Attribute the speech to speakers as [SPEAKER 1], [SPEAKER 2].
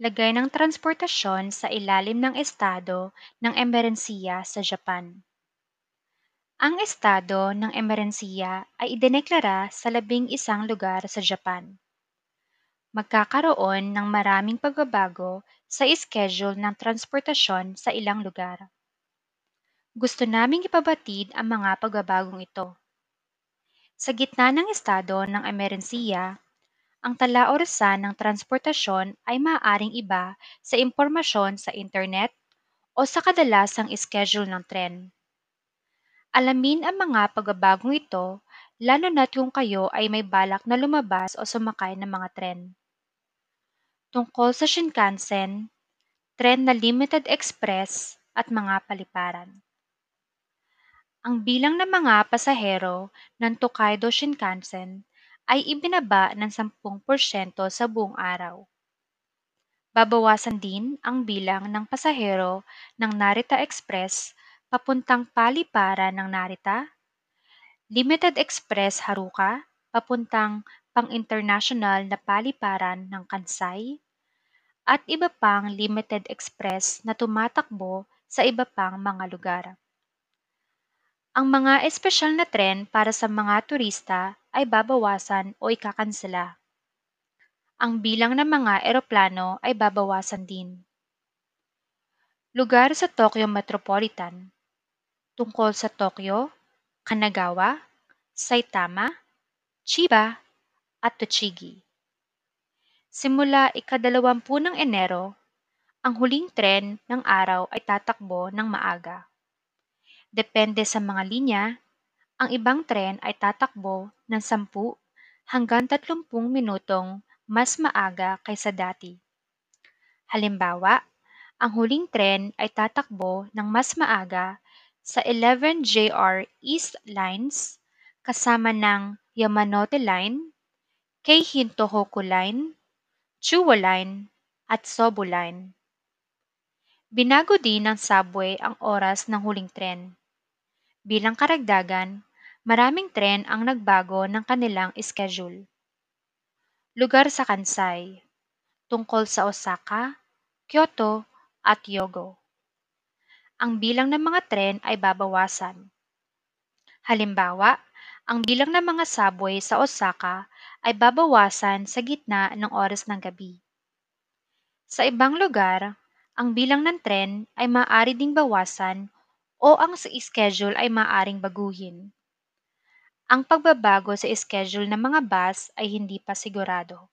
[SPEAKER 1] Lagay ng transportasyon sa ilalim ng estado ng emerensiya sa Japan. Ang estado ng emerensiya ay idineklara sa labing isang lugar sa Japan. Magkakaroon ng maraming pagbabago sa schedule ng transportasyon sa ilang lugar. Gusto naming ipabatid ang mga pagbabagong ito. Sa gitna ng estado ng emerensiya, ang talaorasan ng transportasyon ay maaaring iba sa impormasyon sa internet o sa kadalasang schedule ng tren. Alamin ang mga pagbabagong ito lalo na kung kayo ay may balak na lumabas o sumakay ng mga tren. Tungkol sa Shinkansen, tren na limited express at mga paliparan. Ang bilang ng mga pasahero ng Tokaido Shinkansen ay ibinaba ng 10% sa buong araw. Babawasan din ang bilang ng pasahero ng Narita Express papuntang paliparan ng Narita, Limited Express Haruka papuntang pang-international na paliparan ng Kansai, at iba pang Limited Express na tumatakbo sa iba pang mga lugar. Ang mga espesyal na tren para sa mga turista ay babawasan o ikakansela. Ang bilang ng mga eroplano ay babawasan din. Lugar sa Tokyo Metropolitan Tungkol sa Tokyo, Kanagawa, Saitama, Chiba, at Tochigi. Simula ikadalawampu ng Enero, ang huling tren ng araw ay tatakbo ng maaga. Depende sa mga linya, ang ibang tren ay tatakbo ng 10 hanggang 30 minutong mas maaga kaysa dati. Halimbawa, ang huling tren ay tatakbo ng mas maaga sa 11 JR East Lines kasama ng Yamanote Line, Keihin Tohoku Line, Chuo Line, at Sobu Line. Binago din ng subway ang oras ng huling tren. Bilang karagdagan, maraming tren ang nagbago ng kanilang schedule. Lugar sa Kansai Tungkol sa Osaka, Kyoto, at Yogo. Ang bilang ng mga tren ay babawasan. Halimbawa, ang bilang ng mga subway sa Osaka ay babawasan sa gitna ng oras ng gabi. Sa ibang lugar, ang bilang ng tren ay maaari ding bawasan o ang schedule ay maaring baguhin. Ang pagbabago sa schedule ng mga bus ay hindi pa sigurado.